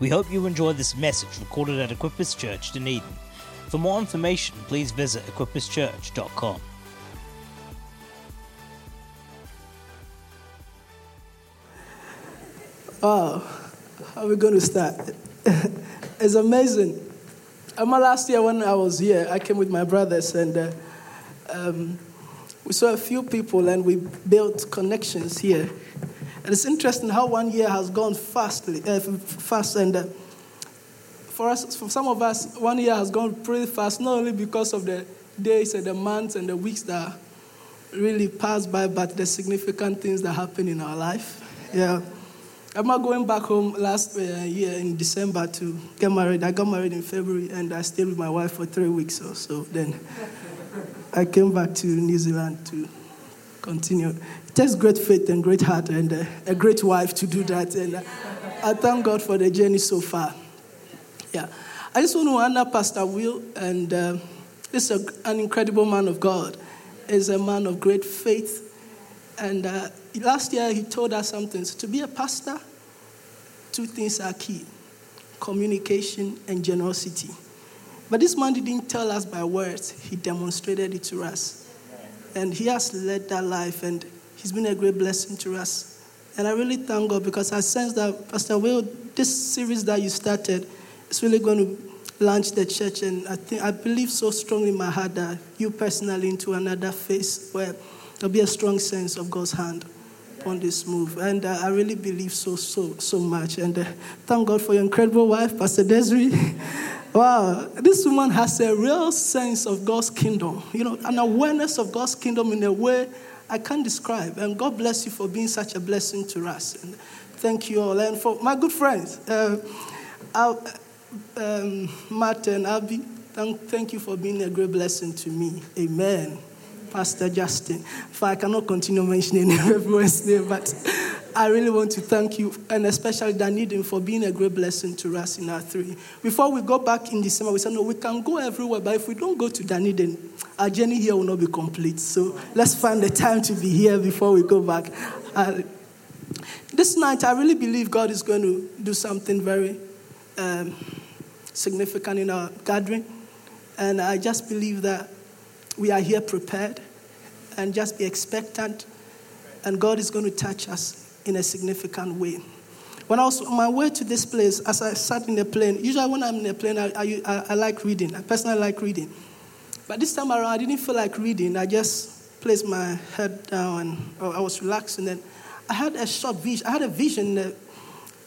We hope you enjoy this message recorded at Equippers Church, Dunedin. For more information, please visit equipperschurch.com. Wow, how are we going to start? it's amazing. Um, last year when I was here, I came with my brothers and uh, um, we saw a few people and we built connections here. And it's interesting how one year has gone fastly, uh, fast and uh, for us, for some of us, one year has gone pretty fast, not only because of the days and the months and the weeks that really pass by, but the significant things that happen in our life. Yeah. I'm not going back home last uh, year in December to get married. I got married in February and I stayed with my wife for three weeks or so. Then I came back to New Zealand to continue. Takes great faith and great heart and uh, a great wife to do that. And uh, I thank God for the journey so far. Yeah. I just want to honor Pastor Will, and uh, this is a, an incredible man of God. He's a man of great faith. And uh, last year he told us something. So to be a pastor, two things are key communication and generosity. But this man didn't tell us by words, he demonstrated it to us. And he has led that life, and he's been a great blessing to us. And I really thank God because I sense that, Pastor Will, this series that you started is really going to launch the church. And I, think, I believe so strongly in my heart that you personally into another phase where there'll be a strong sense of God's hand on this move. And uh, I really believe so, so, so much. And uh, thank God for your incredible wife, Pastor Desiree. wow, this woman has a real sense of God's kingdom, you know, an awareness of God's kingdom in a way I can't describe. And God bless you for being such a blessing to us. And thank you all. And for my good friends, uh, um, Matt and Abby, thank, thank you for being a great blessing to me. Amen. Pastor Justin. For I cannot continue mentioning everyone's name, but I really want to thank you, and especially Dunedin, for being a great blessing to us in our three. Before we go back in December, we said, no, we can go everywhere, but if we don't go to Dunedin, our journey here will not be complete. So let's find the time to be here before we go back. Uh, this night, I really believe God is going to do something very um, significant in our gathering. And I just believe that we are here prepared and just be expectant, and God is going to touch us in a significant way. When I was on my way to this place, as I sat in the plane, usually when I'm in the plane, I, I, I like reading. I personally like reading. But this time around, I didn't feel like reading. I just placed my head down and oh, I was relaxed. And then I had a short vision. I had a vision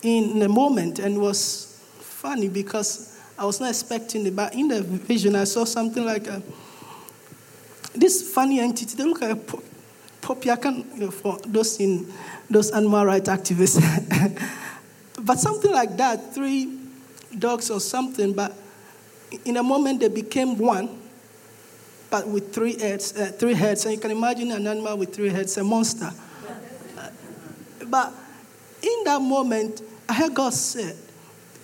in the moment, and it was funny because I was not expecting it. But in the vision, I saw something like a this funny entity, they look like a puppy. I can, you know, for those in those animal rights activists. but something like that, three dogs or something, but in a moment they became one, but with three heads, uh, three heads. And you can imagine an animal with three heads, a monster. but in that moment, I heard God said,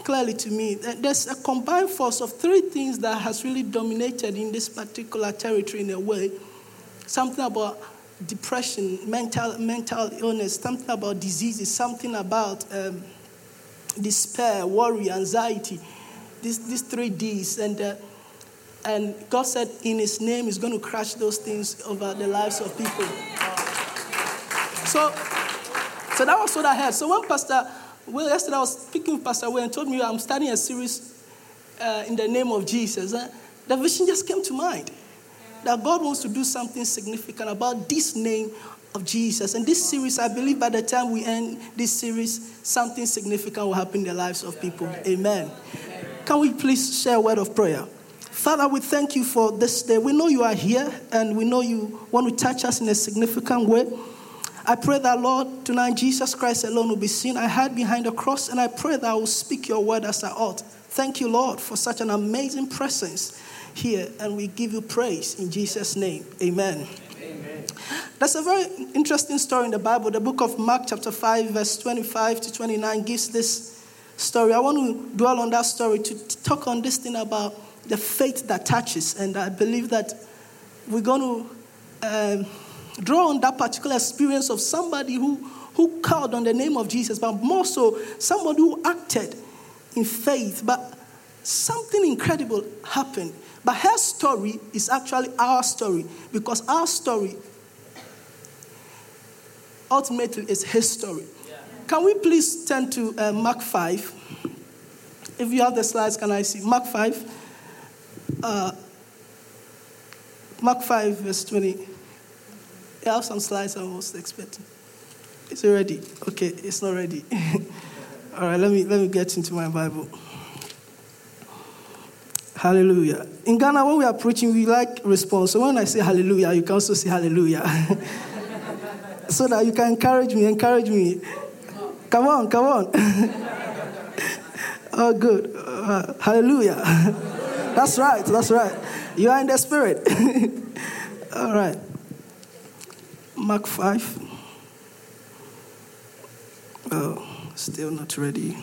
clearly to me that there's a combined force of three things that has really dominated in this particular territory in a way. Something about depression, mental, mental illness, something about diseases, something about um, despair, worry, anxiety. These, these three D's. And, uh, and God said in His name, He's going to crush those things over the lives of people. So, so that was what I had. So when Pastor well, yesterday I was speaking with Pastor Wayne and told me I'm starting a series uh, in the name of Jesus. Uh, the vision just came to mind that God wants to do something significant about this name of Jesus. And this series, I believe by the time we end this series, something significant will happen in the lives of people. Amen. Can we please share a word of prayer? Father, we thank you for this day. We know you are here and we know you want to touch us in a significant way. I pray that, Lord, tonight Jesus Christ alone will be seen. I hide behind the cross and I pray that I will speak your word as I ought. Thank you, Lord, for such an amazing presence here. And we give you praise in Jesus' name. Amen. Amen. That's a very interesting story in the Bible. The book of Mark, chapter 5, verse 25 to 29, gives this story. I want to dwell on that story to talk on this thing about the faith that touches. And I believe that we're going to. Um, draw on that particular experience of somebody who, who called on the name of Jesus, but more so, somebody who acted in faith, but something incredible happened. But her story is actually our story because our story ultimately is his story. Can we please turn to uh, Mark 5? If you have the slides, can I see? Mark 5. Uh, Mark 5, verse 20. I have some slides I was expecting. Is it ready? Okay, it's not ready. All right, let me, let me get into my Bible. Hallelujah. In Ghana, when we are preaching, we like response. So when I say hallelujah, you can also say hallelujah. so that you can encourage me, encourage me. Come on, come on. oh, good. Uh, hallelujah. that's right, that's right. You are in the spirit. All right. Mark 5. Oh, still not ready.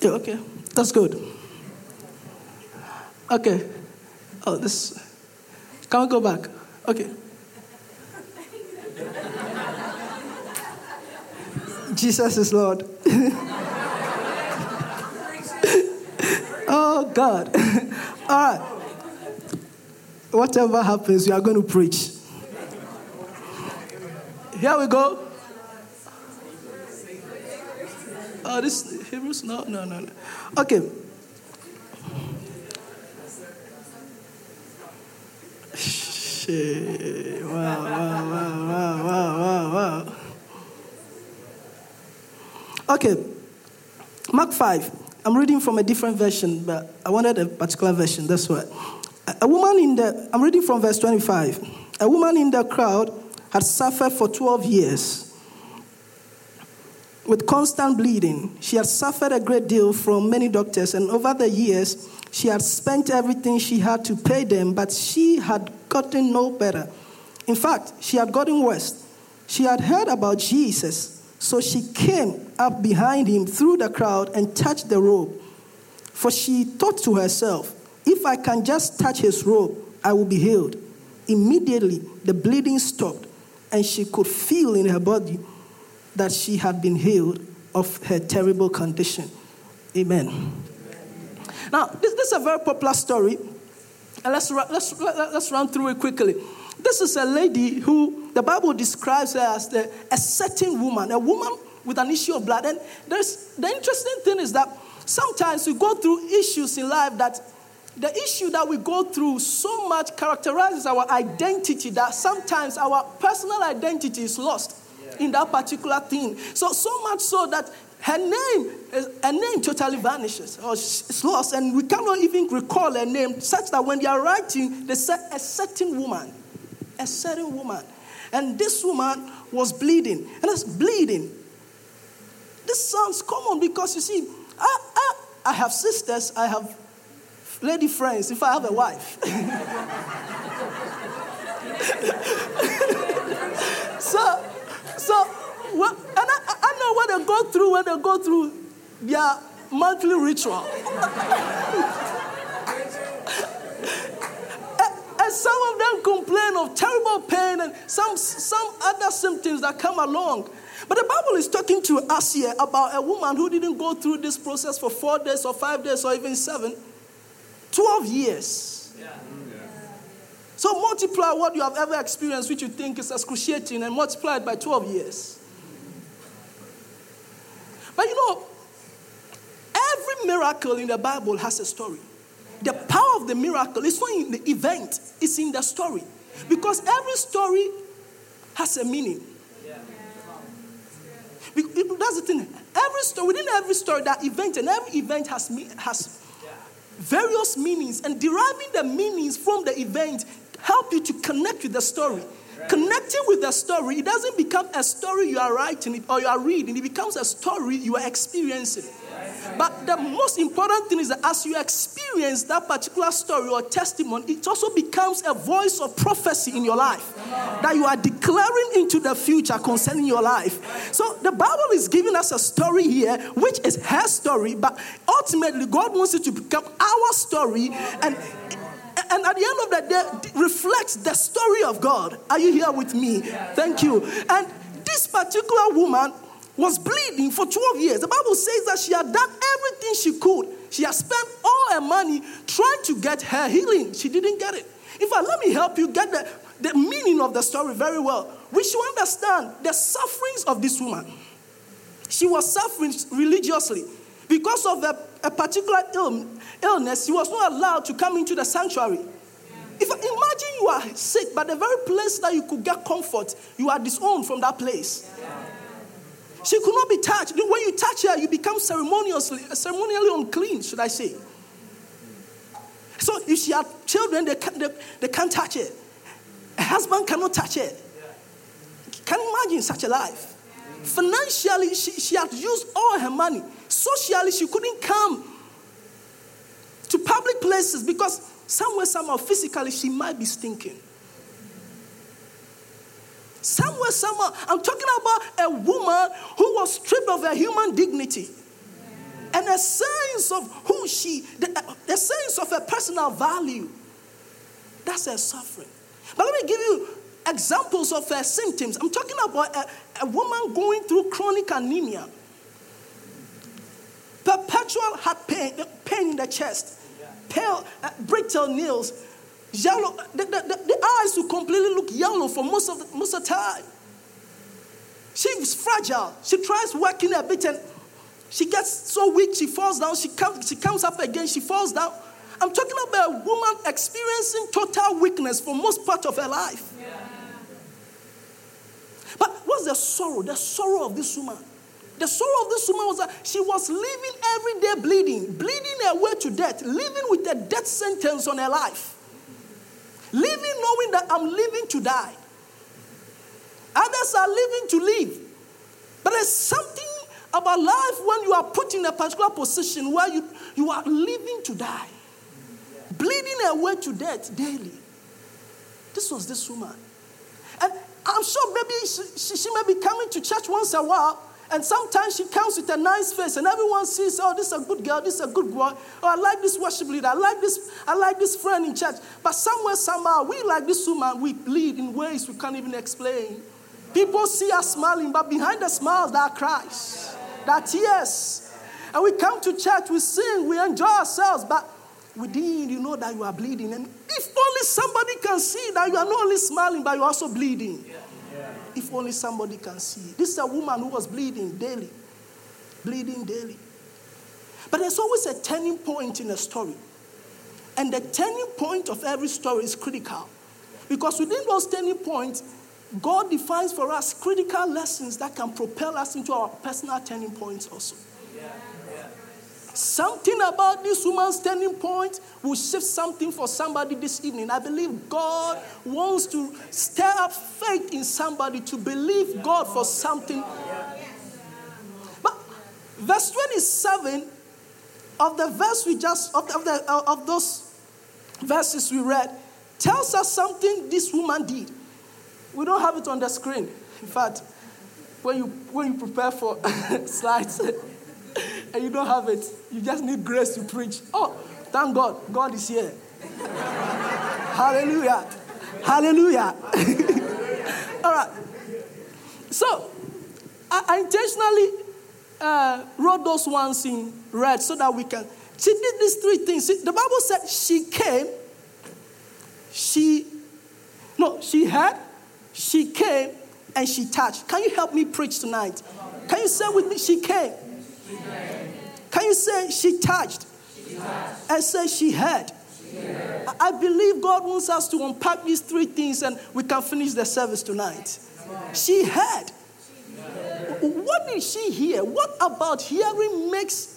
Yeah, okay. That's good. Okay. Oh, this. Can we go back? Okay. Jesus is Lord. oh, God. All right. Ah, whatever happens, we are going to preach. Here we go. Oh, this Hebrews? No, no, no, no. Okay. Shit. Wow, wow, wow, wow, wow, wow, wow. Okay. Mark 5. I'm reading from a different version, but I wanted a particular version. That's why. A woman in the, I'm reading from verse 25. A woman in the crowd had suffered for 12 years with constant bleeding. She had suffered a great deal from many doctors, and over the years, she had spent everything she had to pay them, but she had gotten no better. In fact, she had gotten worse. She had heard about Jesus, so she came up behind him through the crowd and touched the robe. For she thought to herself, if I can just touch his robe, I will be healed. Immediately, the bleeding stopped, and she could feel in her body that she had been healed of her terrible condition. Amen. Now, this, this is a very popular story, and let's, let's, let's run through it quickly. This is a lady who the Bible describes her as the, a certain woman, a woman with an issue of blood. And there's, the interesting thing is that sometimes we go through issues in life that the issue that we go through so much characterizes our identity that sometimes our personal identity is lost in that particular thing. So, so much so that her name, her name totally vanishes or it's lost, and we cannot even recall her name, such that when they are writing, they say a certain woman, a certain woman. And this woman was bleeding. And it's bleeding. This sounds common because you see, I, I, I have sisters, I have lady friends, if I have a wife. so, so, well, and I, I know what they go through when they go through their monthly ritual. and some of them complain of terrible pain and some, some other symptoms that come along. But the Bible is talking to us here about a woman who didn't go through this process for four days or five days or even seven, 12 years. So multiply what you have ever experienced, which you think is excruciating, and multiply it by 12 years. But you know, every miracle in the Bible has a story. The power of the miracle is not in the event, it's in the story. Because every story has a meaning. That's the thing. Every story, within every story, that event and every event has, has various meanings, and deriving the meanings from the event help you to connect with the story. Connecting with the story, it doesn't become a story you are writing it or you are reading, it becomes a story you are experiencing. But the most important thing is that as you experience that particular story or testimony, it also becomes a voice of prophecy in your life that you are declaring into the future concerning your life. So the Bible is giving us a story here, which is her story, but ultimately, God wants it to become our story and and at the end of the day, reflects the story of God. Are you here with me? Thank you. And this particular woman was bleeding for 12 years. The Bible says that she had done everything she could. She had spent all her money trying to get her healing. She didn't get it. In fact, let me help you get the, the meaning of the story very well. We should understand the sufferings of this woman. She was suffering religiously because of a, a particular Ill, illness. She was not allowed to come into the sanctuary. If imagine you are sick, but the very place that you could get comfort, you are disowned from that place. She could not be touched. When you touch her, you become ceremoniously, uh, ceremonially unclean, should I say. So if she had children, they, can, they, they can't touch it. A husband cannot touch it. Can you imagine such a life? Financially, she, she had used all her money. Socially, she couldn't come to public places because somewhere, somehow, physically, she might be stinking. Somewhere, somewhere. I'm talking about a woman who was stripped of her human dignity and a sense of who she, the, the sense of her personal value. That's her suffering. But let me give you examples of her symptoms. I'm talking about a, a woman going through chronic anemia, perpetual heart pain, pain in the chest, pale, uh, brittle nails, yellow. The, the, the, eyes will completely look yellow for most of the, most of the time. She's fragile. She tries working a bit and she gets so weak, she falls down. She comes, she comes up again, she falls down. I'm talking about a woman experiencing total weakness for most part of her life. Yeah. But what's the sorrow? The sorrow of this woman. The sorrow of this woman was that she was living every day bleeding, bleeding her way to death, living with a death sentence on her life. Living knowing that I'm living to die. Others are living to live. But there's something about life when you are put in a particular position where you, you are living to die, bleeding away to death daily. This was this woman. And I'm sure maybe she, she, she, may be coming to church once a while, and sometimes she comes with a nice face, and everyone sees, oh, this is a good girl, this is a good boy. Oh, I like this worship leader, I like this, I like this friend in church. But somewhere, somehow, we like this woman, we bleed in ways we can't even explain. People see us smiling, but behind the smiles, there are cries that tears. And we come to church, we sing, we enjoy ourselves, but within you know that you are bleeding. And only somebody can see that you are not only smiling, but you're also bleeding. If only somebody can see. This is a woman who was bleeding daily, bleeding daily. But there's always a turning point in a story. And the turning point of every story is critical. Because within those turning points, God defines for us critical lessons that can propel us into our personal turning points also. Something about this woman's turning point will shift something for somebody this evening. I believe God wants to stir up faith in somebody to believe God for something. But verse 27 of the verse we just, of, of, the, uh, of those verses we read, tells us something this woman did. We don't have it on the screen. In fact, when you, when you prepare for slides and you don't have it, you just need grace to preach. Oh, thank God, God is here. Hallelujah. Hallelujah. All right. So, I, intentionally uh, wrote those ones in red so that we can. She did these three things. The Bible said she came, she, no, she had, she came and she touched. Can you help me preach tonight? Can you say with me, she came? She. Can you say she touched? She touched. And say she heard? She heard. I believe God wants us to unpack these three things and we can finish the service tonight. She heard. What did she hear? What about hearing makes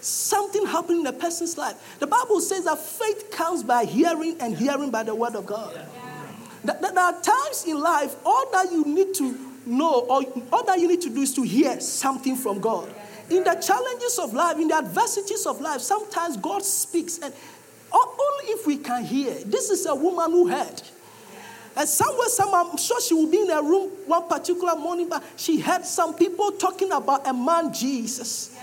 something happen in a person's life? The Bible says that faith comes by hearing and hearing by the word of God. There are times in life, all that you need to know, or all that you need to do is to hear something from God. In the challenges of life, in the adversities of life, sometimes God speaks, and only if we can hear. This is a woman who heard. And somewhere, somewhere, I'm sure she will be in a room one particular morning, but she heard some people talking about a man, Jesus.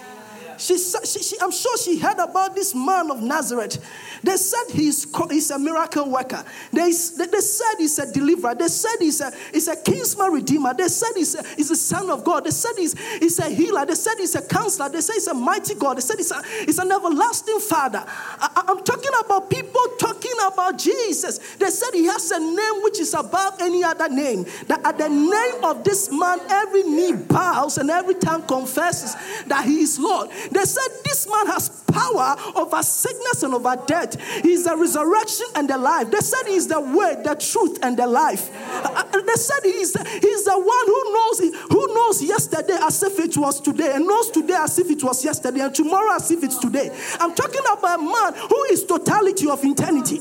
She, she, she, I'm sure she heard about this man of Nazareth. They said he's, he's a miracle worker. They, they, they said he's a deliverer. They said he's a, he's a kinsman redeemer. They said he's a, he's a son of God. They said he's, he's a healer. They said he's a counselor. They said he's a mighty God. They said he's, a, he's an everlasting father. I, I'm talking about people talking about Jesus. They said he has a name which is above any other name. That at the name of this man, every knee bows and every tongue confesses that he is Lord. They said this man has power over sickness and over death. He's the resurrection and the life. They said he's the way, the truth, and the life. Uh, they said he's, he's the one who knows who knows yesterday as if it was today, and knows today as if it was yesterday, and tomorrow as if it's today. I'm talking about a man who is totality of eternity.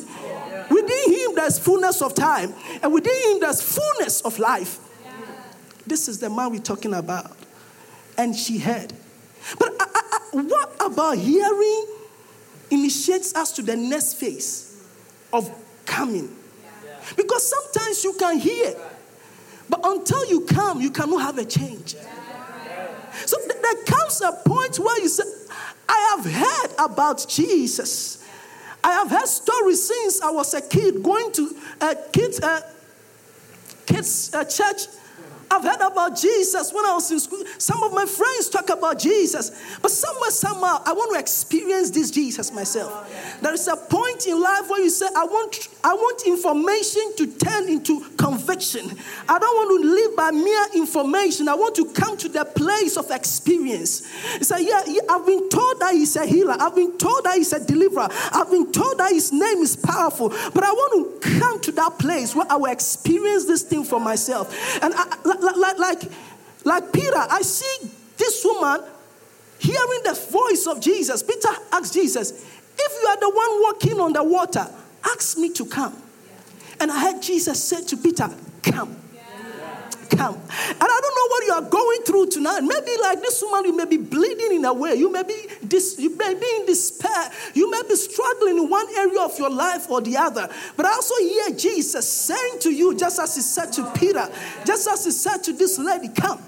Within him there's fullness of time, and within him there's fullness of life. This is the man we're talking about. And she heard. But I, what about hearing initiates us to the next phase of coming? Because sometimes you can hear, but until you come, you cannot have a change. So th- there comes a point where you say, I have heard about Jesus. I have heard stories since I was a kid going to a kids, uh, kids uh, church I've heard about Jesus when I was in school. Some of my friends talk about Jesus, but somewhere, somehow, I want to experience this Jesus myself. There is a point in life where you say, I want, I want information to turn into conviction. I don't want to live by mere information. I want to come to the place of experience. You say, yeah, I've been told that he's a healer. I've been told that he's a deliverer. I've been told that his name is powerful. But I want to come to that place where I will experience this thing for myself. And I, like, like, like Peter, I see this woman hearing the voice of Jesus. Peter asked Jesus, If you are the one walking on the water, ask me to come. And I heard Jesus say to Peter, Come. Come. And I don't know what you are going through tonight. Maybe like this woman, you may be bleeding in a way. You may be dis- you may be in despair. You may be struggling in one area of your life or the other. But I also hear Jesus saying to you, just as he said to Peter, just as he said to this lady, come.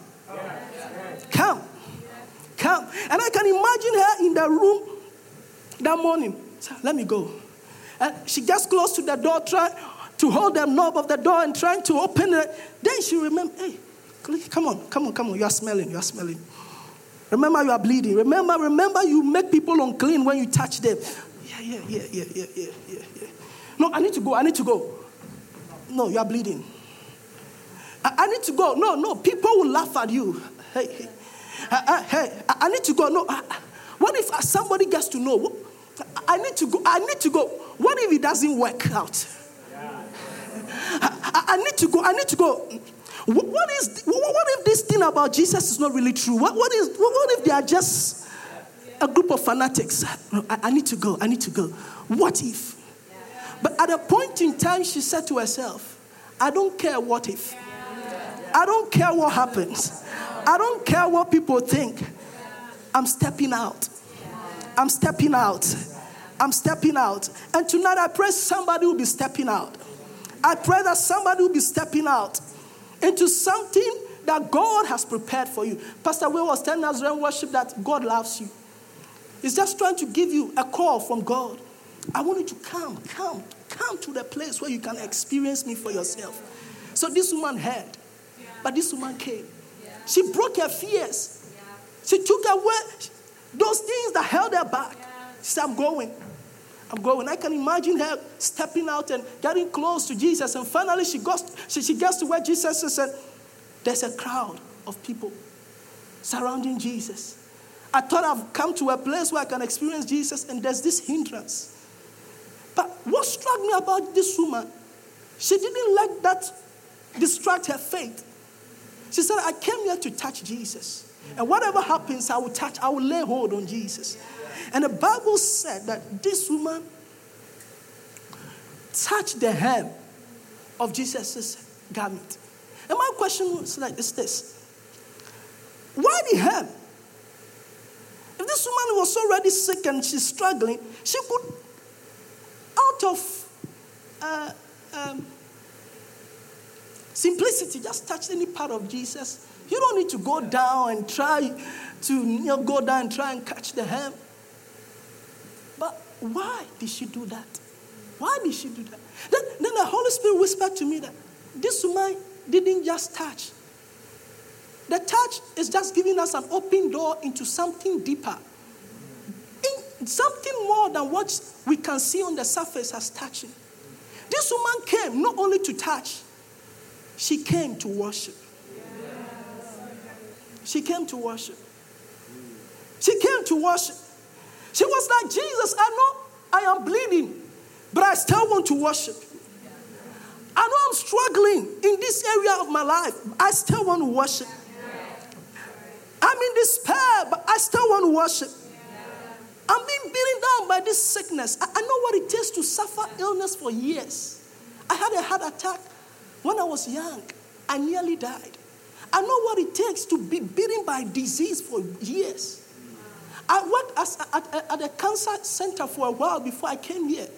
Come. Come. And I can imagine her in the room that morning. Let me go. And she gets close to the door, try, to hold the knob of the door and trying to open it. Then she remember, hey, come on, come on, come on. You are smelling, you are smelling. Remember, you are bleeding. Remember, remember, you make people unclean when you touch them. Yeah, yeah, yeah, yeah, yeah, yeah, yeah. No, I need to go. I need to go. No, you are bleeding. I, I need to go. No, no, people will laugh at you. Hey, hey, uh, uh, hey, I, I need to go. No, what if somebody gets to know? I need to go. I need to go. What if it doesn't work out? Need to go. I need to go. What, what is? What if this thing about Jesus is not really true? What, what is? What if they are just a group of fanatics? I, I need to go. I need to go. What if? But at a point in time, she said to herself, "I don't care what if. I don't care what happens. I don't care what people think. I'm stepping out. I'm stepping out. I'm stepping out. And tonight I pray somebody will be stepping out. I pray that somebody will be stepping out into something that God has prepared for you. Pastor Will was telling us during worship that God loves you. He's just trying to give you a call from God. I want you to come, come, come to the place where you can experience me for yourself. So this woman heard, but this woman came. She broke her fears. She took away those things that held her back. She said, I'm going. I'm going. I can imagine her stepping out and getting close to Jesus. And finally, she, goes, she, she gets to where Jesus is, and there's a crowd of people surrounding Jesus. I thought I've come to a place where I can experience Jesus, and there's this hindrance. But what struck me about this woman, she didn't let that distract her faith. She said, I came here to touch Jesus. And whatever happens, I will touch, I will lay hold on Jesus. And the Bible said that this woman touched the hem of Jesus' garment. And my question is like is this why the hem? If this woman was already sick and she's struggling, she could, out of uh, um, simplicity, just touch any part of Jesus' You don't need to go down and try to you know, go down and try and catch the hem. Why did she do that? Why did she do that? Then, then the Holy Spirit whispered to me that this woman didn't just touch. The touch is just giving us an open door into something deeper. In something more than what we can see on the surface as touching. This woman came not only to touch, she came to worship. She came to worship. She came to worship. She was like, Jesus, I know I am bleeding, but I still want to worship. I know I'm struggling in this area of my life. I still want to worship. I'm in despair, but I still want to worship. I'm being beaten down by this sickness. I, I know what it takes to suffer illness for years. I had a heart attack when I was young. I nearly died. I know what it takes to be beaten by disease for years. I worked as, at, at, a cancer center for a while before I came here.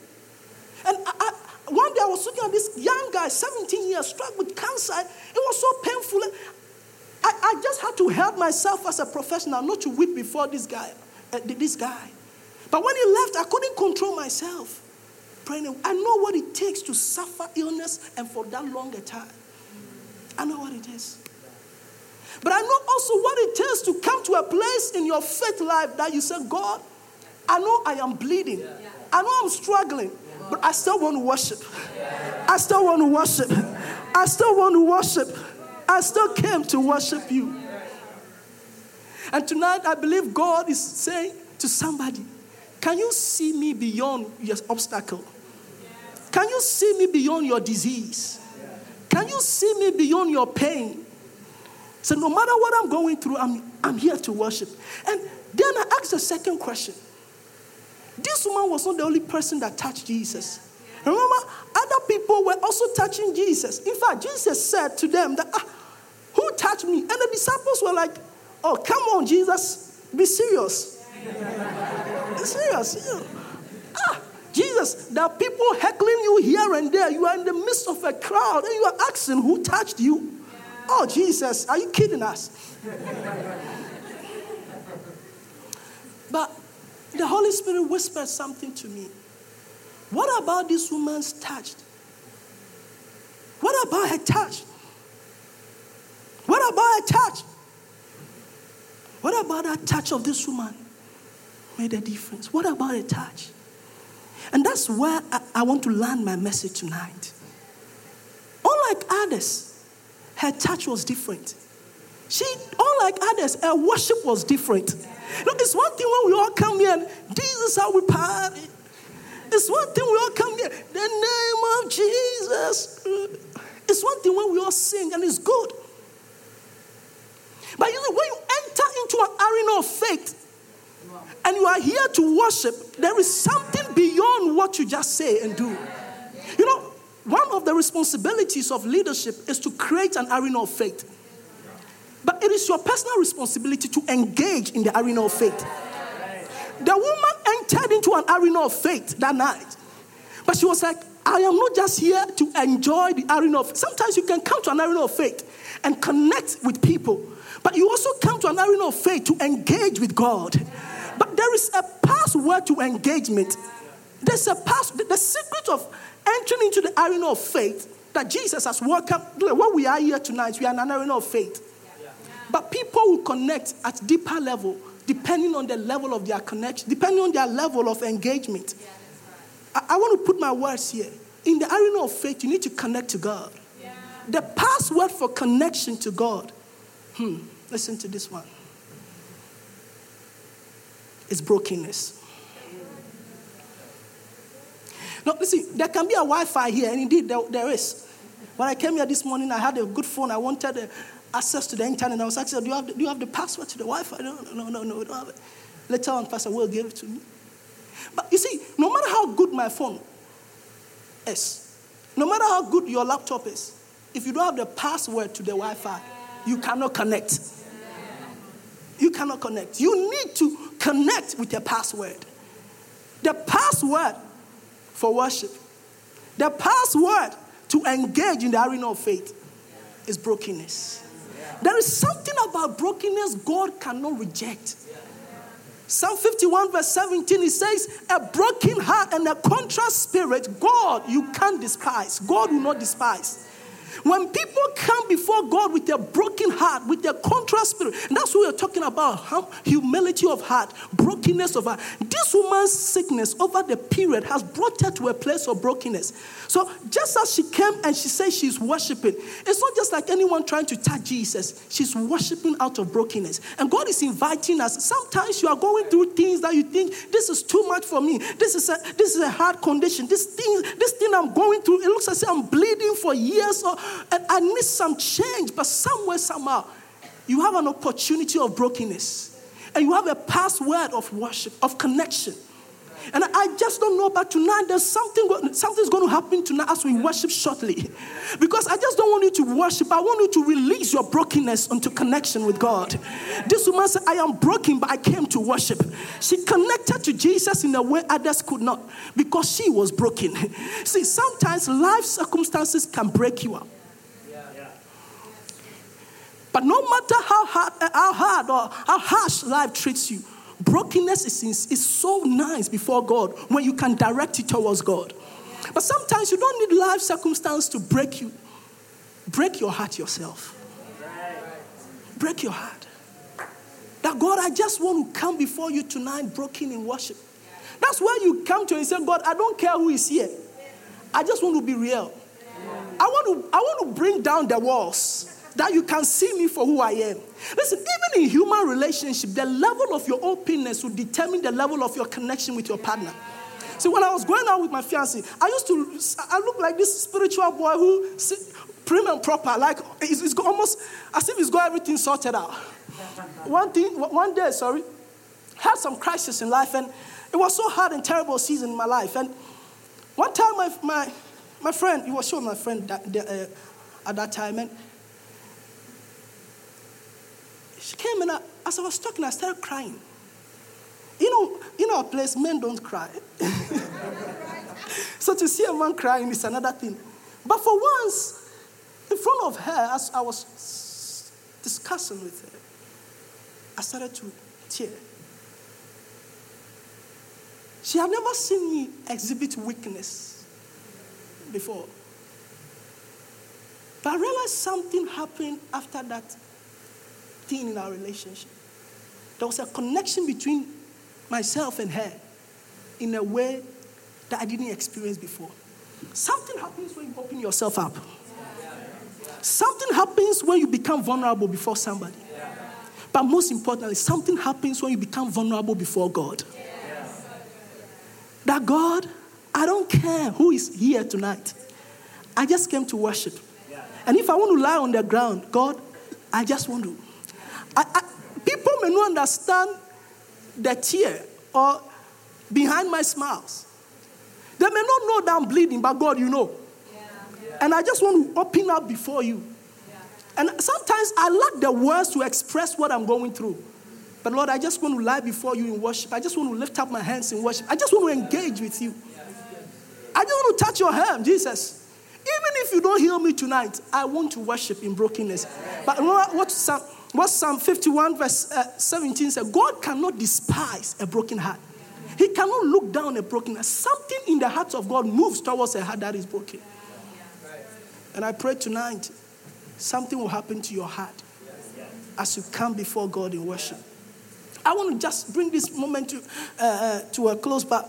And I, I, one day I was looking at this young guy, 17 years, struck with cancer. It was so painful. I, I just had to help myself as a professional not to weep before this guy. Uh, this guy. But when he left, I couldn't control myself. Praying, I know what it takes to suffer illness and for that longer time. I know what it is. But I know also what it takes to come to a place in your faith life that you say, God, I know I am bleeding. I know I'm struggling, but I still want to worship. I still want to worship. I still want to worship. I still came to worship you. And tonight, I believe God is saying to somebody, Can you see me beyond your obstacle? Can you see me beyond your disease? Can you see me beyond your pain? So, no matter what I'm going through, I'm, I'm here to worship. And then I asked a second question. This woman was not the only person that touched Jesus. Remember, other people were also touching Jesus. In fact, Jesus said to them that, ah, who touched me? And the disciples were like, oh, come on, Jesus, be serious. be serious. Ah, Jesus, there are people heckling you here and there. You are in the midst of a crowd and you are asking who touched you. Oh, Jesus, are you kidding us? but the Holy Spirit whispered something to me. What about this woman's touch? What about her touch? What about her touch? What about that touch of this woman made a difference? What about a touch? And that's where I, I want to land my message tonight. Unlike others, her touch was different. She, unlike others, her worship was different. Look, it's one thing when we all come here and this is how we party. It's one thing we all come here, the name of Jesus. It's one thing when we all sing and it's good. But you know, when you enter into an arena of faith and you are here to worship, there is something beyond what you just say and do. You know, one of the responsibilities of leadership is to create an arena of faith. But it is your personal responsibility to engage in the arena of faith. The woman entered into an arena of faith that night. But she was like, I am not just here to enjoy the arena of Sometimes you can come to an arena of faith and connect with people but you also come to an arena of faith to engage with God. But there is a password to engagement. There's a pass. The secret of entering into the arena of faith that Jesus has welcomed. What we are here tonight, we are in an arena of faith. But people will connect at deeper level, depending on the level of their connection, depending on their level of engagement. I, I want to put my words here. In the arena of faith, you need to connect to God. The password for connection to God hmm, Listen to this one. It's brokenness. No, listen, there can be a Wi Fi here, and indeed there, there is. When I came here this morning, I had a good phone. I wanted uh, access to the internet. I was asking, do you, have the, do you have the password to the Wi Fi? No, no, no, no, we don't have it. Later on, Pastor Will gave it to me. But you see, no matter how good my phone is, no matter how good your laptop is, if you don't have the password to the Wi Fi, you cannot connect. You cannot connect. You need to connect with the password. The password for worship, the password to engage in the arena of faith is brokenness. There is something about brokenness God cannot reject. Psalm 51, verse 17, it says, A broken heart and a contrite spirit, God you can't despise. God will not despise. When people come before God with a broken heart, with a contrite spirit, that's what we're talking about humility of heart, brokenness of heart. This woman's sickness over the period has brought her to a place of brokenness. So, just as she came and she says she's worshiping, it's not just like anyone trying to touch Jesus. She's worshiping out of brokenness. And God is inviting us. Sometimes you are going through things that you think, this is too much for me. This is a, this is a hard condition. This thing, this thing I'm going through, it looks as if I'm bleeding for years or and I need some change, but somewhere, somehow, you have an opportunity of brokenness. And you have a password of worship, of connection. And I just don't know about tonight. There's something, something's going to happen tonight as we worship shortly. Because I just don't want you to worship. I want you to release your brokenness onto connection with God. This woman said, I am broken, but I came to worship. She connected to Jesus in a way others could not because she was broken. See, sometimes life circumstances can break you up. But no matter how hard, how hard or how harsh life treats you, brokenness is, is so nice before God when you can direct it towards God. But sometimes you don't need life circumstance to break you. Break your heart yourself. Break your heart. That God, I just want to come before you tonight broken in worship. That's why you come to and say, God, I don't care who is here. I just want to be real. I want to, I want to bring down the walls that you can see me for who I am. Listen, even in human relationship, the level of your openness will determine the level of your connection with your partner. See, when I was going out with my fiance, I used to, I look like this spiritual boy who, prim and proper, like it's, it's almost as if he's got everything sorted out. One thing, one day, sorry, had some crisis in life, and it was so hard and terrible season in my life. And one time, my my, my friend, he was sure my friend that, uh, at that time, and she came and I, as I was talking, I started crying. You know, in our place, men don't cry. so to see a man crying is another thing. But for once, in front of her, as I was discussing with her, I started to tear. She had never seen me exhibit weakness before. But I realized something happened after that thing in our relationship. There was a connection between myself and her in a way that I didn't experience before. Something happens when you open yourself up. Something happens when you become vulnerable before somebody. But most importantly, something happens when you become vulnerable before God. That God, I don't care who is here tonight. I just came to worship. And if I want to lie on the ground, God, I just want to I, I, people may not understand the tear or behind my smiles. They may not know that I'm bleeding, but God, you know. Yeah. And I just want to open up before you. Yeah. And sometimes I lack the words to express what I'm going through. But Lord, I just want to lie before you in worship. I just want to lift up my hands in worship. I just want to engage with you. I just want to touch your hand, Jesus. Even if you don't heal me tonight, I want to worship in brokenness. But what some what Psalm 51, verse uh, 17 says God cannot despise a broken heart. He cannot look down a broken heart. Something in the heart of God moves towards a heart that is broken. And I pray tonight, something will happen to your heart as you come before God in worship. I want to just bring this moment to, uh, uh to a close, but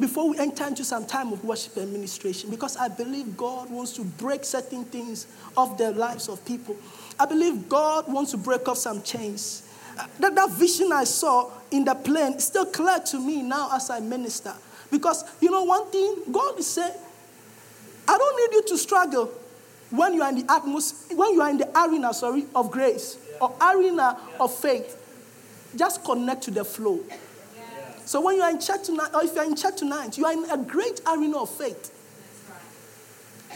before we enter into some time of worship and administration, because I believe God wants to break certain things off the lives of people. I believe God wants to break off some chains. That, that vision I saw in the plane is still clear to me now as I minister. Because, you know, one thing, God is saying, I don't need you to struggle when you are in the atmosphere, when you are in the arena, sorry, of grace or arena of faith. Just connect to the flow. So when you are in church tonight, or if you are in church tonight, you are in a great arena of faith.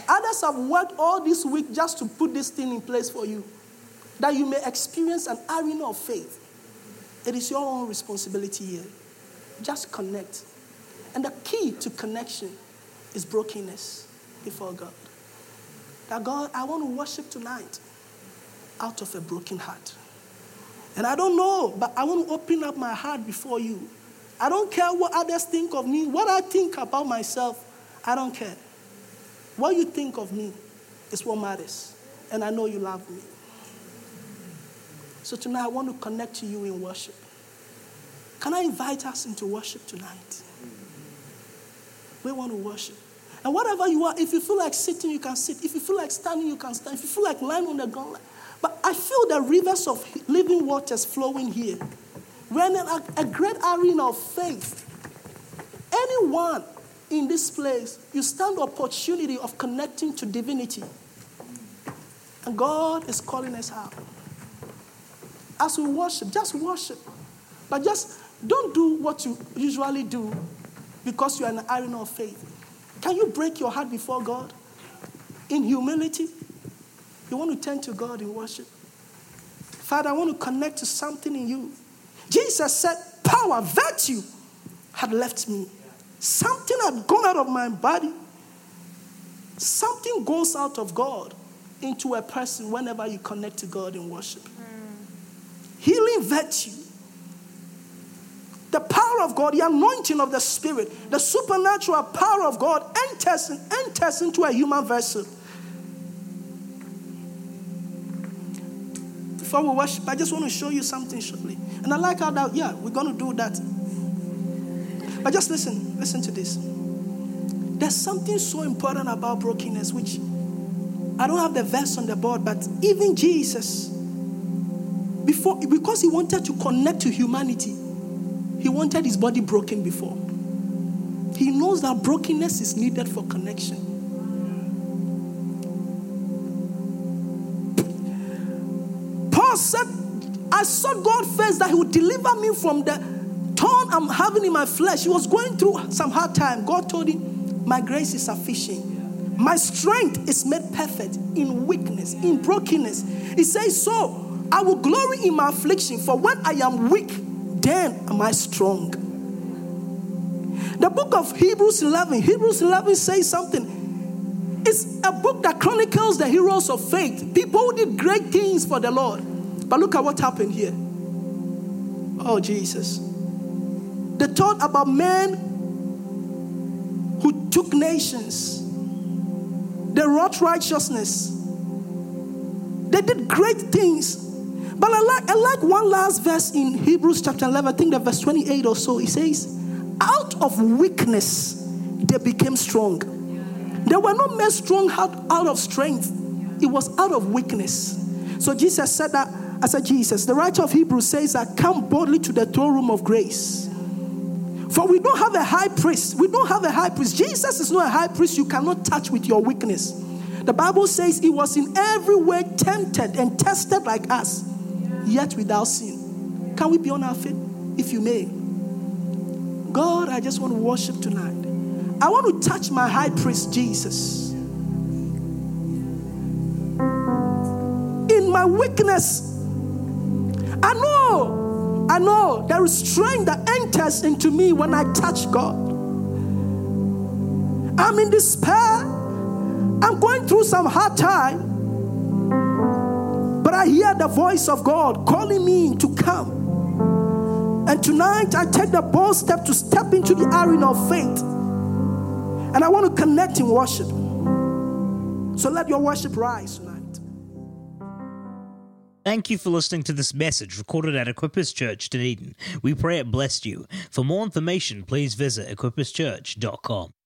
Others have worked all this week just to put this thing in place for you, that you may experience an arena of faith. It is your own responsibility here. Just connect. And the key to connection is brokenness before God. That God, I want to worship tonight. out of a broken heart. And I don't know, but I want to open up my heart before you. I don't care what others think of me, what I think about myself, I don't care. What you think of me is what matters. And I know you love me. So tonight I want to connect to you in worship. Can I invite us into worship tonight? We want to worship. And whatever you are, if you feel like sitting, you can sit. If you feel like standing, you can stand. If you feel like lying on the ground, but I feel the rivers of living waters flowing here. We're in a, a great arena of faith. Anyone in this place, you stand the opportunity of connecting to divinity. And God is calling us out. As we worship, just worship. But just don't do what you usually do because you're an iron of faith. Can you break your heart before God in humility? You want to turn to God in worship. Father, I want to connect to something in you. Jesus said, Power, virtue had left me. Something had gone out of my body. Something goes out of God into a person whenever you connect to God in worship. Healing virtue. The power of God, the anointing of the Spirit, the supernatural power of God enters, enters into a human vessel. Before we worship, I just want to show you something shortly. And I like how that, yeah, we're going to do that. But just listen, listen to this. There's something so important about brokenness, which I don't have the verse on the board, but even Jesus, before, because he wanted to connect to humanity, he wanted his body broken before. He knows that brokenness is needed for connection. Paul said, I saw God first that He would deliver me from the thorn I'm having in my flesh. He was going through some hard time. God told him, My grace is sufficient. My strength is made perfect in weakness, in brokenness. He says, So I will glory in my affliction, for when I am weak, then am I strong. The book of Hebrews 11, Hebrews 11 says something. It's a book that chronicles the heroes of faith, people did great things for the Lord. But look at what happened here. Oh, Jesus. They taught about men who took nations, they wrought righteousness, they did great things. But I like, I like one last verse in Hebrews chapter 11, I think the verse 28 or so. It says, Out of weakness, they became strong. They were not made strong out, out of strength, it was out of weakness. So Jesus said that, I said, Jesus, the writer of Hebrews says that come boldly to the throne room of grace. For we don't have a high priest. We don't have a high priest. Jesus is not a high priest you cannot touch with your weakness. The Bible says he was in every way tempted and tested like us yet without sin. Can we be on our feet, if you may? God, I just want to worship tonight. I want to touch my high priest, Jesus. In my weakness, I know, I know there is strength that enters into me when I touch God. I'm in despair. I'm going through some hard time. But I hear the voice of God calling me to come. And tonight I take the bold step to step into the arena of faith. And I want to connect in worship. So let your worship rise tonight. Thank you for listening to this message recorded at Equippers Church, Dunedin. We pray it blessed you. For more information, please visit equipperschurch.com.